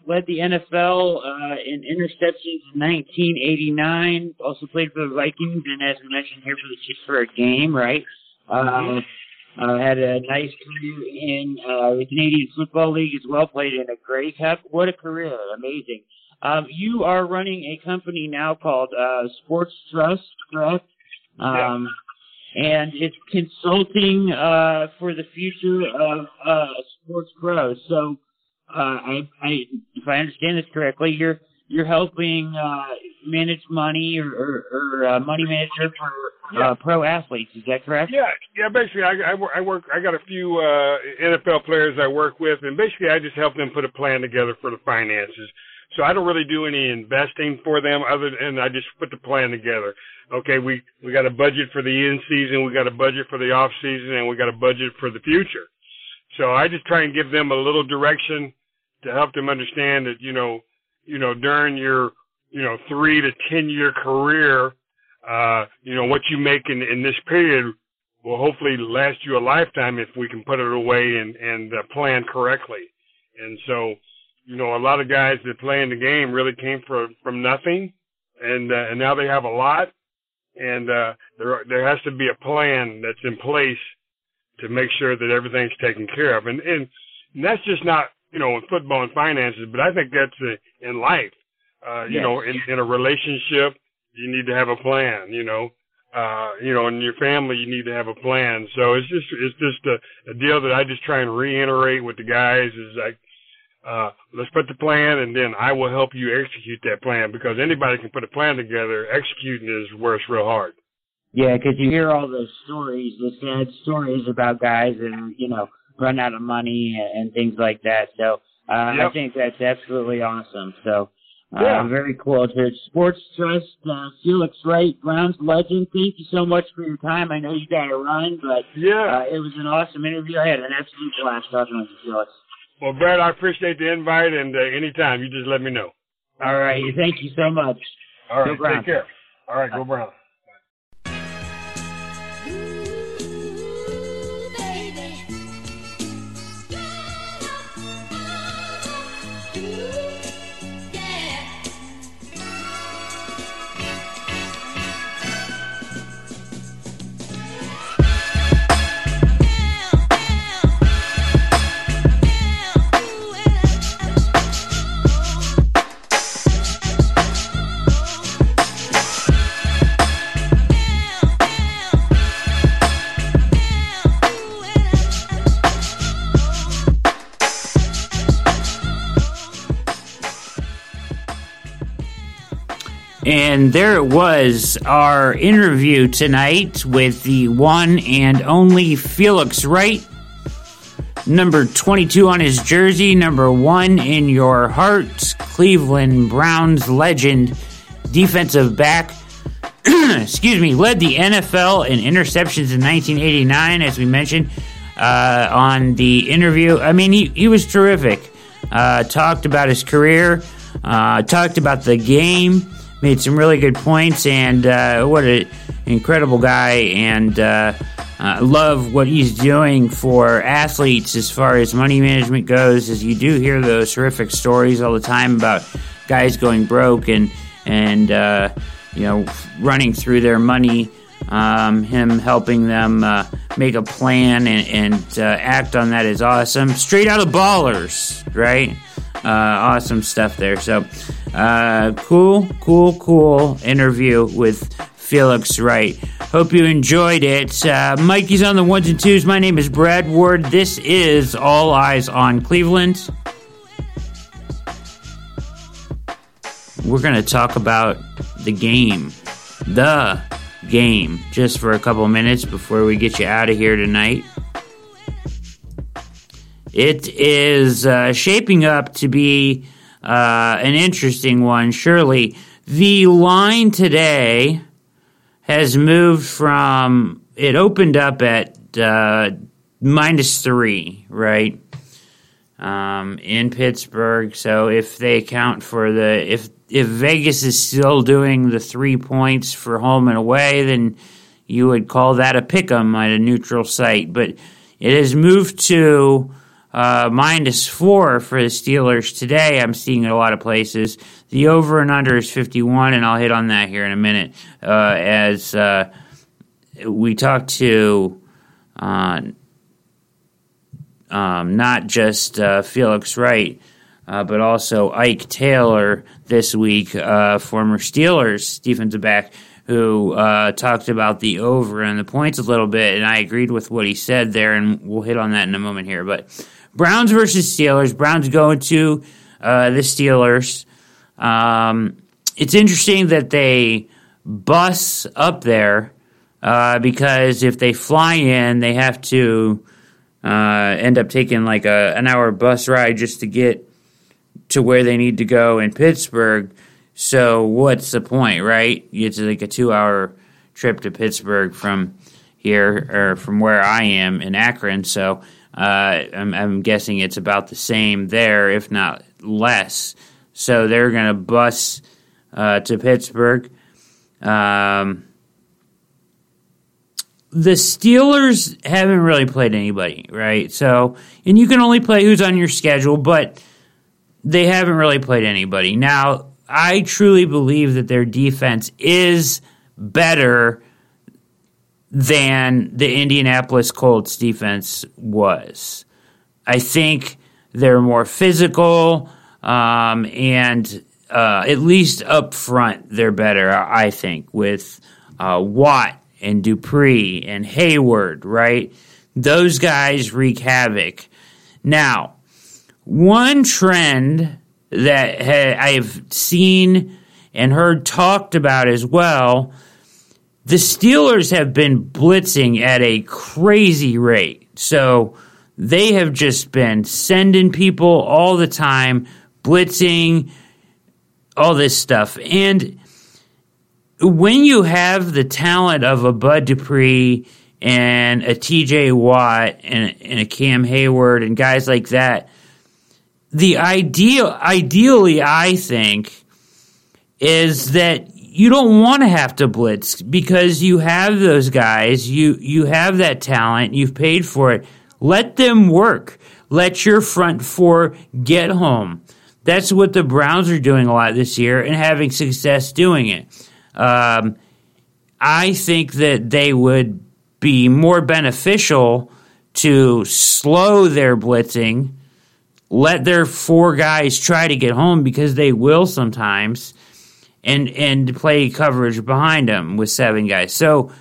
led the NFL uh, in interceptions in 1989. Also played for the Vikings, and as we mentioned here, for the Chiefs for a game, right? Uh, uh, had a nice career in uh, the Canadian Football League as well. Played in a Grey Cup. What a career! Amazing. Um, you are running a company now called uh, Sports Trust, correct? Yeah. Um, and it's consulting uh, for the future of uh, sports pros. So, uh, I, I, if I understand this correctly, you're you're helping uh, manage money or, or, or uh, money manager for uh, pro athletes. Is that correct? Yeah, yeah. Basically, I, I, work, I work. I got a few uh, NFL players I work with, and basically, I just help them put a plan together for the finances. So I don't really do any investing for them, other than I just put the plan together. Okay, we we got a budget for the in season, we got a budget for the off season, and we got a budget for the future. So I just try and give them a little direction to help them understand that you know, you know, during your you know three to ten year career, uh, you know what you make in in this period will hopefully last you a lifetime if we can put it away and and uh, plan correctly. And so, you know, a lot of guys that play in the game really came from from nothing, and uh, and now they have a lot. And uh, there there has to be a plan that's in place to make sure that everything's taken care of. And and, and that's just not you know in football and finances, but I think that's uh, in life. Uh, you Yes. know, in, in a relationship, you need to have a plan. You know, uh, you know, in your family, you need to have a plan. So it's just, it's just a, a deal that I just try and reiterate with the guys is like, uh, let's put the plan and then I will help you execute that plan because anybody can put a plan together. Executing is where it's real hard. Yeah, because you hear all the stories, the sad stories about guys that you know run out of money and, and things like that. So uh, I think that's absolutely awesome. So uh, Yeah. very cool. To Sports Trust, uh, Felix Wright, Browns legend. Thank you so much for your time. I know you got to run, but Yeah. uh, it was an awesome interview. I had an absolute blast talking with you, Felix. Well, Brad, I appreciate the invite and uh, anytime you just let me know. All right, thank you so much. All Go Take care. All right. Go Browns. And there it was, our interview tonight with the one and only Felix Wright. Number 22 on his jersey, number one in your heart, Cleveland Browns legend, defensive back. excuse me, led the NFL in interceptions in 1989, as we mentioned uh, on the interview. I mean, he, he was terrific. Uh, talked about his career, uh, talked about the game, made some really good points, and uh, what an incredible guy. And uh, uh, love what he's doing for athletes as far as money management goes. As you do hear those horrific stories all the time about guys going broke and and uh, you know running through their money. Um, him helping them uh, make a plan and, and uh, act on that is awesome. Straight out of Ballers, right? Uh, awesome stuff there. So, uh, cool, cool, cool interview with Felix Wright. Hope you enjoyed it. Uh, Mikey's on the ones and twos. My name is Brad Ward. This is All Eyes on Cleveland. We're going to talk about the game. The game. Just for a couple minutes before we get you out of here tonight. It is uh, shaping up to be uh, an interesting one, surely. The line today has moved from, it opened up at uh, minus three, right? Um, in Pittsburgh. So if they account for the, if, if Vegas is still doing the three points for home and away, then you would call that a pick 'em at a neutral site. But it has moved to uh, minus four for the Steelers today. I'm seeing it a lot of places. The over and under is 51, and I'll hit on that here in a minute. Uh, as uh, we talked to uh, um, not just uh, Felix Wright, uh, but also Ike Taylor this week, former Steelers defensive back, who uh, talked about the over and the points a little bit, and I agreed with what he said there, and we'll hit on that in a moment here. But Browns versus Steelers. Browns going to uh, the Steelers. Um, it's interesting that they bus up there uh, because if they fly in, they have to uh, end up taking like a an hour bus ride just to get to where they need to go in Pittsburgh. So what's the point, right? It's like a two hour trip to Pittsburgh from here or from where I am in Akron. So uh, I'm, I'm guessing it's about the same there, if not less. So they're going to bus uh, to Pittsburgh. Um, the Steelers haven't really played anybody, right? So, and you can only play who's on your schedule, but they haven't really played anybody. Now, I truly believe that their defense is better than the Indianapolis Colts defense was. I think they're more physical, um, and uh, at least up front, they're better, I think, with uh, Watt and Dupree and Heyward, right? Those guys wreak havoc. Now, one trend that ha- I've seen and heard talked about as well the Steelers have been blitzing at a crazy rate. So they have just been sending people all the time, blitzing, all this stuff. And when you have the talent of a Bud Dupree and a TJ Watt and, and a Cam Heyward and guys like that, the ideal, ideally, I think, is that you don't want to have to blitz because you have those guys, you you have that talent, you've paid for it. Let them work. Let your front four get home. That's what the Browns are doing a lot this year and having success doing it. Um, I think that they would be more beneficial to slow their blitzing, let their four guys try to get home because they will sometimes and and play coverage behind them with seven guys. So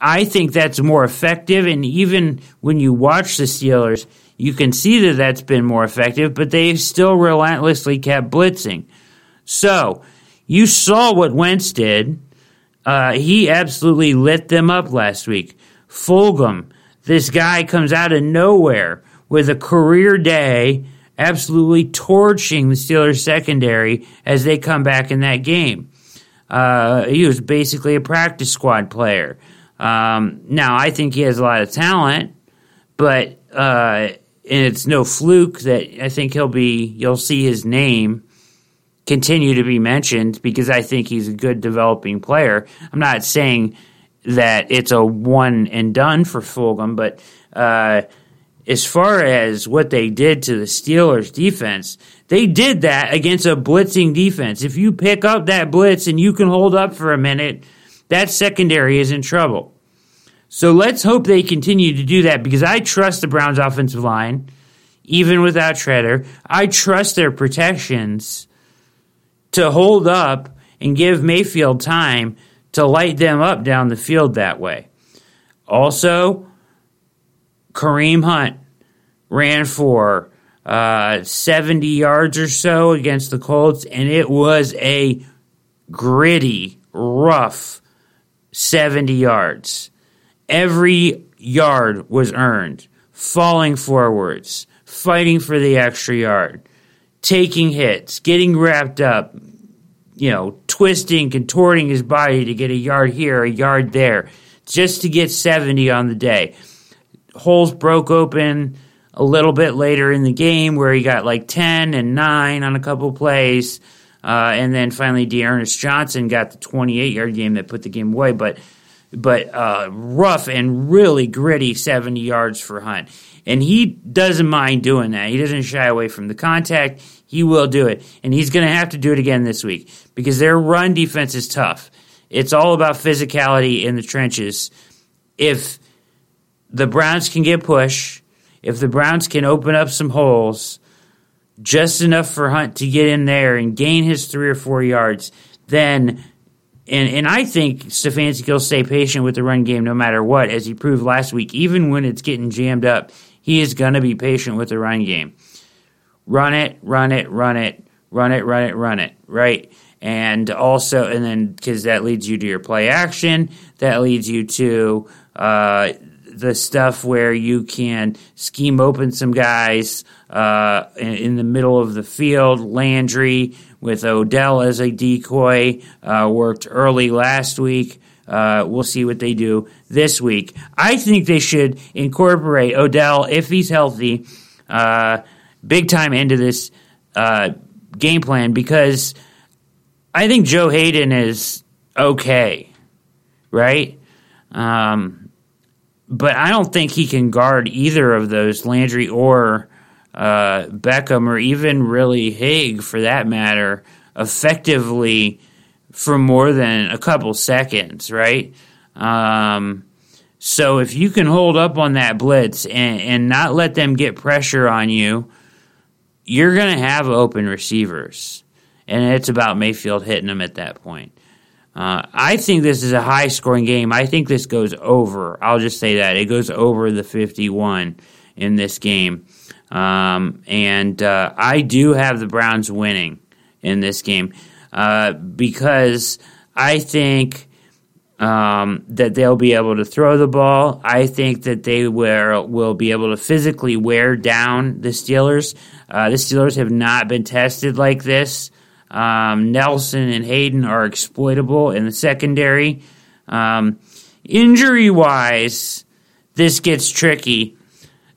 I think that's more effective. And even when you watch the Steelers, you can see that that's been more effective. But they've still relentlessly kept blitzing. So You saw what Wentz did. Uh, he absolutely lit them up last week. Fulgham, this guy comes out of nowhere with a career day, absolutely torching the Steelers secondary as they come back in that game. Uh, he was basically a practice squad player. Um, now, I think he has a lot of talent, but uh, and it's no fluke that I think he'll be. You'll see his name continue to be mentioned because I think he's a good developing player. I'm not saying that it's a one and done for Fulgham, but uh, as far as what they did to the Steelers defense, they did that against a blitzing defense. If you pick up that blitz and you can hold up for a minute, that secondary is in trouble. So let's hope they continue to do that because I trust the Browns offensive line, even without Shredder. I trust their protections to hold up and give Mayfield time to light them up down the field that way. Also, Kareem Hunt ran for uh, 70 yards or so against the Colts, and it was a gritty, rough 70 yards. Every yard was earned, falling forwards, fighting for the extra yard, taking hits, getting wrapped up, you know, twisting, contorting his body to get a yard here, a yard there, just to get 70 on the day. Holes broke open a little bit later in the game where he got like 10 and 9 on a couple plays. Uh, and then finally, D'Ernest Johnson got the 28 yard game that put the game away. But but uh, rough and really gritty 70 yards for Hunt. And he doesn't mind doing that. He doesn't shy away from the contact. He will do it. And he's going to have to do it again this week because their run defense is tough. It's all about physicality in the trenches. If the Browns can get push, if the Browns can open up some holes, just enough for Hunt to get in there and gain his three or four yards, then and and I think Stefanski will stay patient with the run game no matter what, as he proved last week. Even when it's getting jammed up, he is going to be patient with the run game. Run it, run it, run it, run it, run it, run it, right? And also, and then because that leads you to your play action, that leads you to uh, the stuff where you can scheme open some guys uh, in, in the middle of the field. Landry with Odell as a decoy uh, worked early last week. Uh, we'll see what they do this week. I think they should incorporate Odell if he's healthy, uh, big time into this uh, game plan because I think Joe Haden is okay, right? Um, but I don't think he can guard either of those, Landry or uh, Beckham, or even really Haig for that matter, effectively for more than a couple seconds, right? Um, so if you can hold up on that blitz and, and not let them get pressure on you, you're going to have open receivers. And it's about Mayfield hitting them at that point. Uh, I think this is a high scoring game. I think this goes over. I'll just say that. It goes over the 51 in this game. Um, and uh, I do have the Browns winning in this game uh, because I think um, that they'll be able to throw the ball. I think that they will, will be able to physically wear down the Steelers. Uh, the Steelers have not been tested like this. Um, Nelson and Haden are exploitable in the secondary. Um, injury wise, this gets tricky.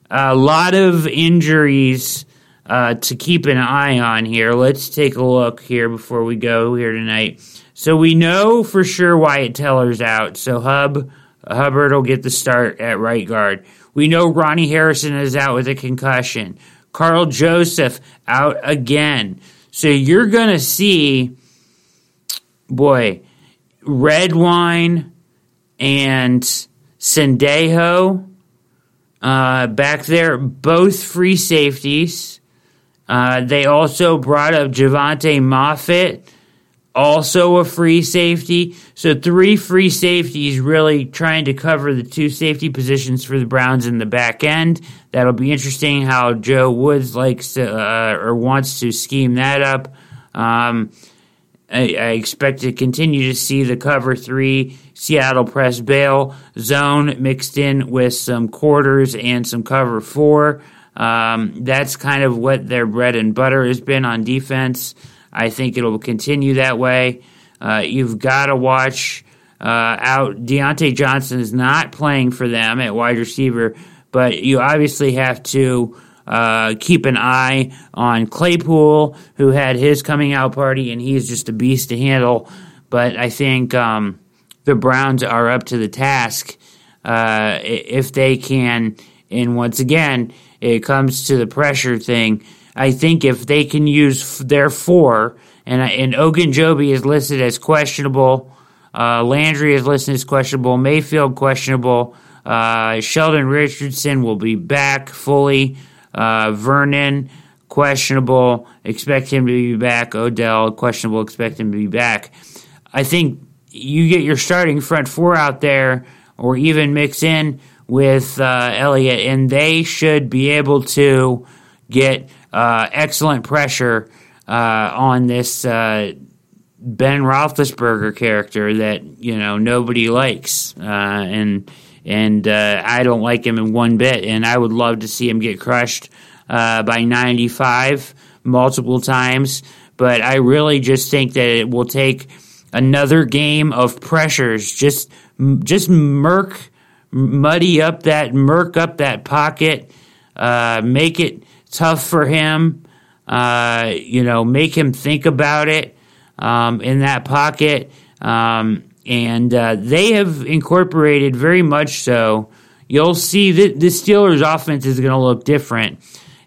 A lot of injuries uh, to keep an eye on here. Let's take a look here before we go here tonight. So we know for sure Wyatt Teller's out. So Hub Hubbard will get the start at right guard. We know Ronnie Harrison is out with a concussion. Karl Joseph out again. So you're going to see, boy, Redwine and Sendejo uh, back there, both free safeties. Uh, they also brought up Jovante Moffatt, also a free safety. So three free safeties really trying to cover the two safety positions for the Browns in the back end. That'll be interesting how Joe Woods likes to uh, or wants to scheme that up. Um, I, I expect to continue to see the cover three Seattle press bail zone mixed in with some quarters and some cover four. Um, that's kind of what their bread and butter has been on defense. I think it'll continue that way. Uh, you've got to watch uh, out. Diontae Johnson is not playing for them at wide receiver, but you obviously have to uh, keep an eye on Claypool, who had his coming out party, and he's just a beast to handle. But I think um, the Browns are up to the task uh, if they can. And once again, it comes to the pressure thing. I think if they can use their four, and and Ogunjobi is listed as questionable, uh, Landry is listed as questionable, Mayfield questionable, uh, Sheldon Richardson will be back fully, uh, Vernon questionable, expect him to be back, Odell questionable, expect him to be back. I think you get your starting front four out there, or even mix in with uh, Elliott, and they should be able to get excellent pressure uh, on this uh, Ben Roethlisberger character that you know nobody likes, uh, and and uh, I don't like him in one bit, and I would love to see him get crushed uh, by 95 multiple times, but I really just think that it will take another game of pressures, just just murk, muddy up that murk up that pocket, uh, make it tough for him. Uh, you know, make him think about it um, in that pocket. Um, and uh, they have incorporated very much so. You'll see that the Steelers' offense is going to look different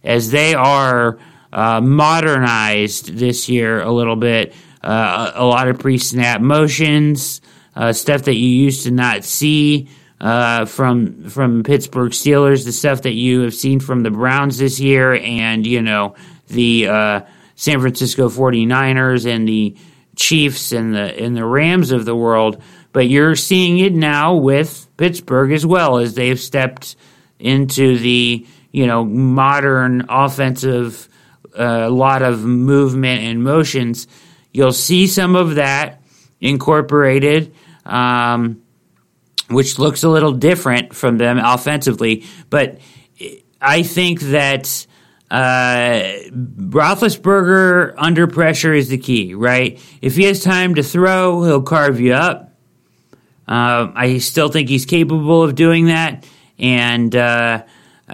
as they are uh, modernized this year a little bit. Uh, a lot of pre-snap motions, uh, stuff that you used to not see uh, from from Pittsburgh Steelers, the stuff that you have seen from the Browns this year, and you know the uh, San Francisco 49ers and the Chiefs and the and the Rams of the world. But you're seeing it now with Pittsburgh as well as they've stepped into the you know modern offensive, a lot of movement and motions. You'll see some of that incorporated. Um, which looks a little different from them offensively. But I think that uh, Roethlisberger under pressure is the key, right? If he has time to throw, he'll carve you up. Uh, I still think he's capable of doing that, and uh,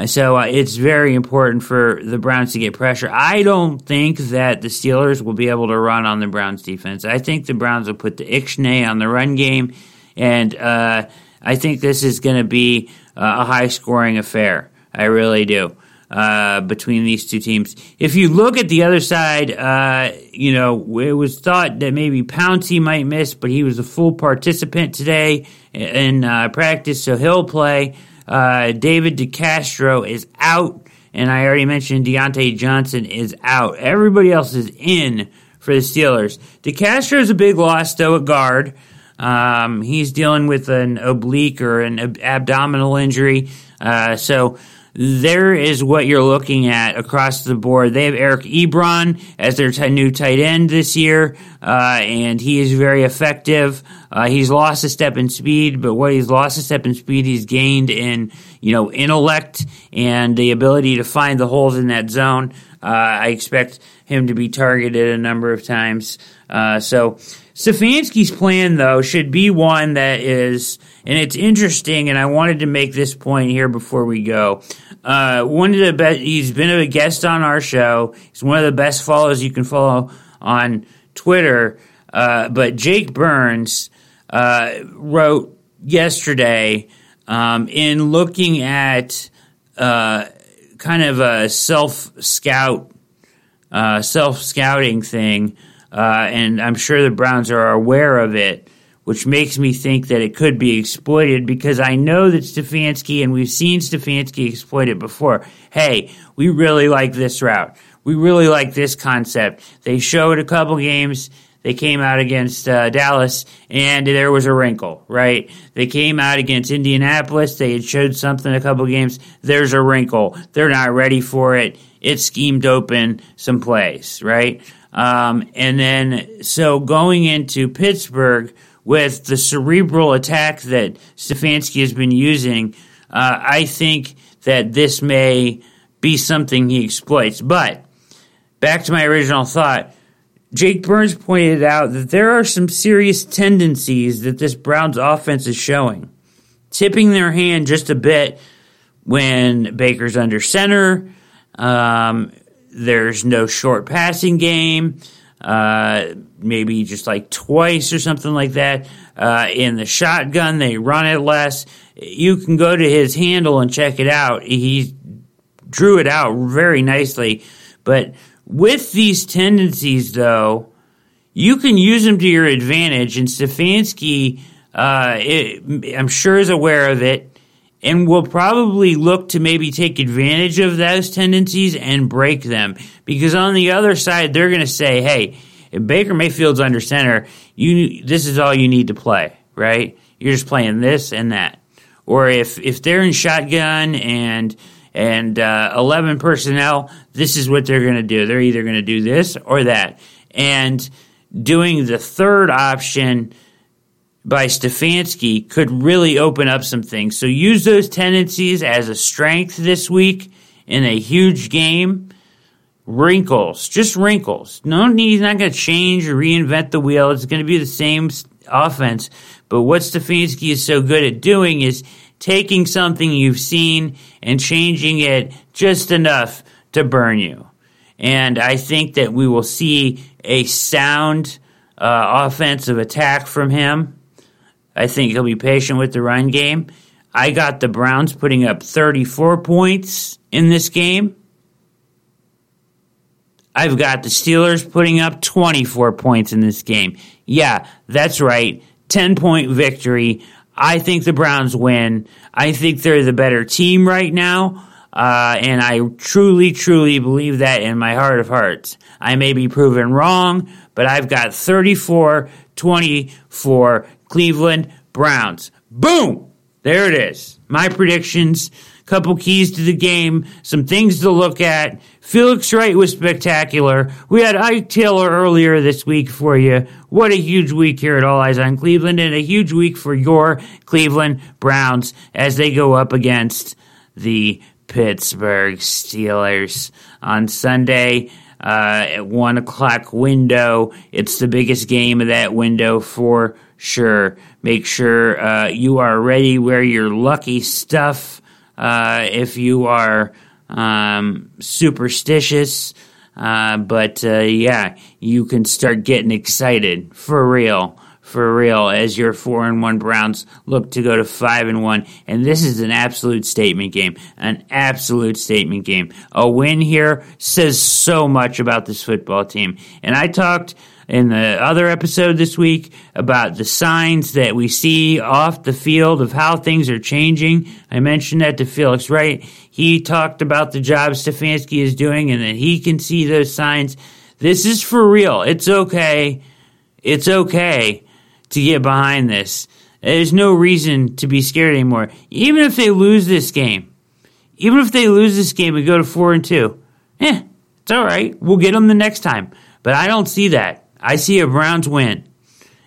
so uh, it's very important for the Browns to get pressure. I don't think that the Steelers will be able to run on the Browns defense. I think the Browns will put the Ixnay on the run game, and uh, I think this is going to be a high scoring affair. I really do. Uh, between these two teams. If you look at the other side, uh, you know, it was thought that maybe Pouncey might miss, but he was a full participant today in uh, practice, so he'll play. Uh, David DeCastro is out, and I already mentioned Diontae Johnson is out. Everybody else is in for the Steelers. DeCastro is a big loss, though, at guard. Um, he's dealing with an oblique or an ab- abdominal injury. Uh, so there is what you're looking at across the board. They have Eric Ebron as their t- new tight end this year, uh, and he is very effective. Uh, he's lost a step in speed, but what he's lost a step in speed, he's gained in you know intellect and the ability to find the holes in that zone. Uh, I expect him to be targeted a number of times. Uh, so Stefanski's plan, though, should be one that is, and it's interesting, and I wanted to make this point here before we go. Uh, one of the best, he's been a guest on our show. He's one of the best follows you can follow on Twitter. Uh, but Jake Burns uh, wrote yesterday um, in looking at uh, kind of a self scout, uh, self scouting thing uh, and I'm sure the Browns are aware of it, which makes me think that it could be exploited because I know that Stefanski, and we've seen Stefanski exploit it before. Hey, we really like this route. We really like this concept. They showed a couple games. They came out against uh, Dallas, and there was a wrinkle, right? They came out against Indianapolis. They had showed something a couple games. There's a wrinkle. They're not ready for it. It schemed open some plays, right? Um, and then, so going into Pittsburgh with the cerebral attack that Stefanski has been using, uh, I think that this may be something he exploits. But back to my original thought. Jake Burns pointed out that there are some serious tendencies that this Browns offense is showing. Tipping their hand just a bit when Baker's under center. Um, there's no short passing game. Uh, maybe just like twice or something like that. Uh, in the shotgun, they run it less. You can go to his handle and check it out. He drew it out very nicely. But with these tendencies, though, you can use them to your advantage. And Stefanski, uh, it, I'm sure, is aware of it and will probably look to maybe take advantage of those tendencies and break them. Because on the other side, they're going to say, hey, if Baker Mayfield's under center, you this is all you need to play, right? You're just playing this and that. Or if if they're in shotgun and and uh, 11 personnel, this is what they're going to do. They're either going to do this or that. And doing the third option by Stefanski could really open up some things. So use those tendencies as a strength this week in a huge game. Wrinkles, just wrinkles. No need, he's not going to change or reinvent the wheel. It's going to be the same offense. But what Stefanski is so good at doing is taking something you've seen and changing it just enough to burn you. And I think that we will see a sound uh, offensive attack from him. I think he'll be patient with the run game. I got the Browns putting up 34 points in this game. I've got the Steelers putting up 24 points in this game. Yeah, that's right. 10 point victory. I think the Browns win. I think they're the better team right now. Uh, and I truly, truly believe that in my heart of hearts. I may be proven wrong, but I've got 34 24 Cleveland Browns. Boom! There it is. My predictions, couple keys to the game, some things to look at. Felix Wright was spectacular. We had Ike Taylor earlier this week for you. What a huge week here at All Eyes on Cleveland, and a huge week for your Cleveland Browns as they go up against the Pittsburgh Steelers on Sunday uh, at one o'clock window. It's the biggest game of that window for sure. Make sure uh, you are ready. Wear your lucky stuff uh, if you are um, superstitious. Uh, but uh, yeah, you can start getting excited for real for real as your four and one Browns look to go to five and one. And this is an absolute statement game, an absolute statement game. A win here says so much about this football team. And I talked in the other episode this week about the signs that we see off the field of how things are changing. I mentioned that to Felix Wright. He talked about the job Stefanski is doing and that he can see those signs. This is for real. It's okay. It's okay to get behind this. There's no reason to be scared anymore. Even if they lose this game, even if they lose this game and go to four and two, eh, it's all right. We'll get them the next time. But I don't see that. I see a Browns win,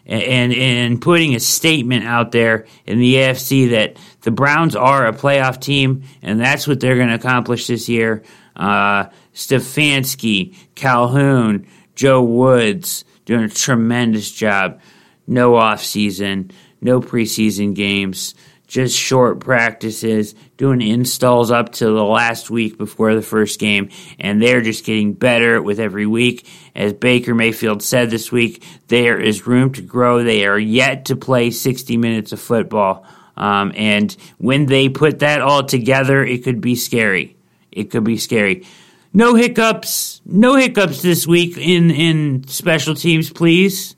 and and, putting a statement out there in the AFC that the Browns are a playoff team, and that's what they're going to accomplish this year. Uh, Stefanski, Calhoun, Joe Woods doing a tremendous job no off season, no preseason games, just short practices, doing installs up to the last week before the first game, and they're just getting better with every week. As Baker Mayfield said this week, there is room to grow. They are yet to play 60 minutes of football. Um, and when they put that all together, it could be scary. It could be scary. No hiccups. No hiccups this week in, in special teams, please.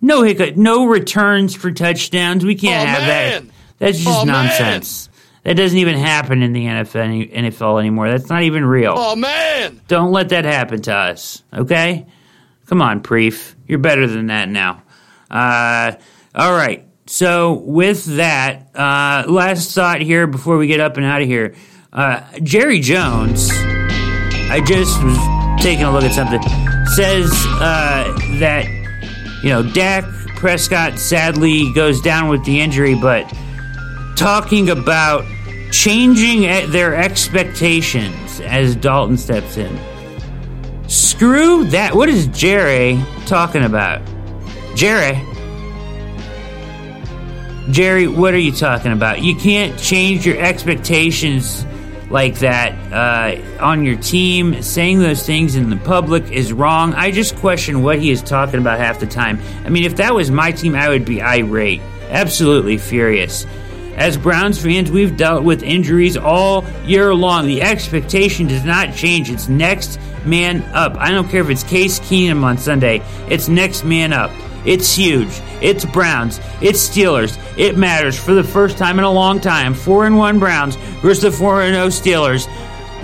No hiccup, no returns for touchdowns. We can't Oh, have man. that. That's just Oh, man. nonsense. That doesn't even happen in the NFL, NFL anymore. That's not even real. Oh man! Don't let that happen to us, okay? Come on, Preef. You're better than that now. Uh, all right. So, with that, uh, last thought here before we get up and out of here. Uh, Jerry Jones, I just was taking a look at something. says uh, that you know Dak Prescott sadly goes down with the injury, but talking about changing their expectations as Dalton steps in. Screw that. What is Jerry talking about? Jerry. Jerry, what are you talking about? You can't change your expectations like that uh, on your team. Saying those things in the public is wrong. I just question what he is talking about half the time. I mean, if that was my team, I would be irate, absolutely furious. As Browns fans, we've dealt with injuries all year long. The expectation does not change. It's next man up. I don't care if it's Case Keenum on Sunday, it's next man up. It's huge. It's Browns. It's Steelers. It matters for the first time in a long time. 4 and 1 Browns versus the 4 and 0 Steelers.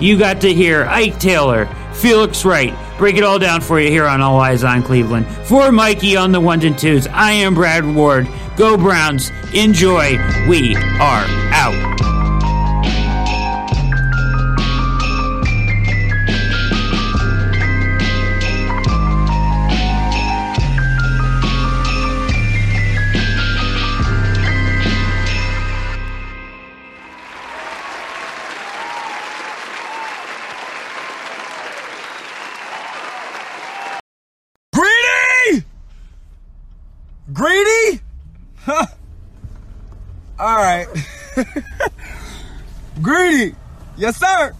You got to hear Ike Taylor, Felix Wright. Break it all down for you here on All Eyes on Cleveland. For Mikey on the ones and twos, I am Brad Ward. Go Browns. Enjoy. We are out. All right. Greedy. Yes, sir.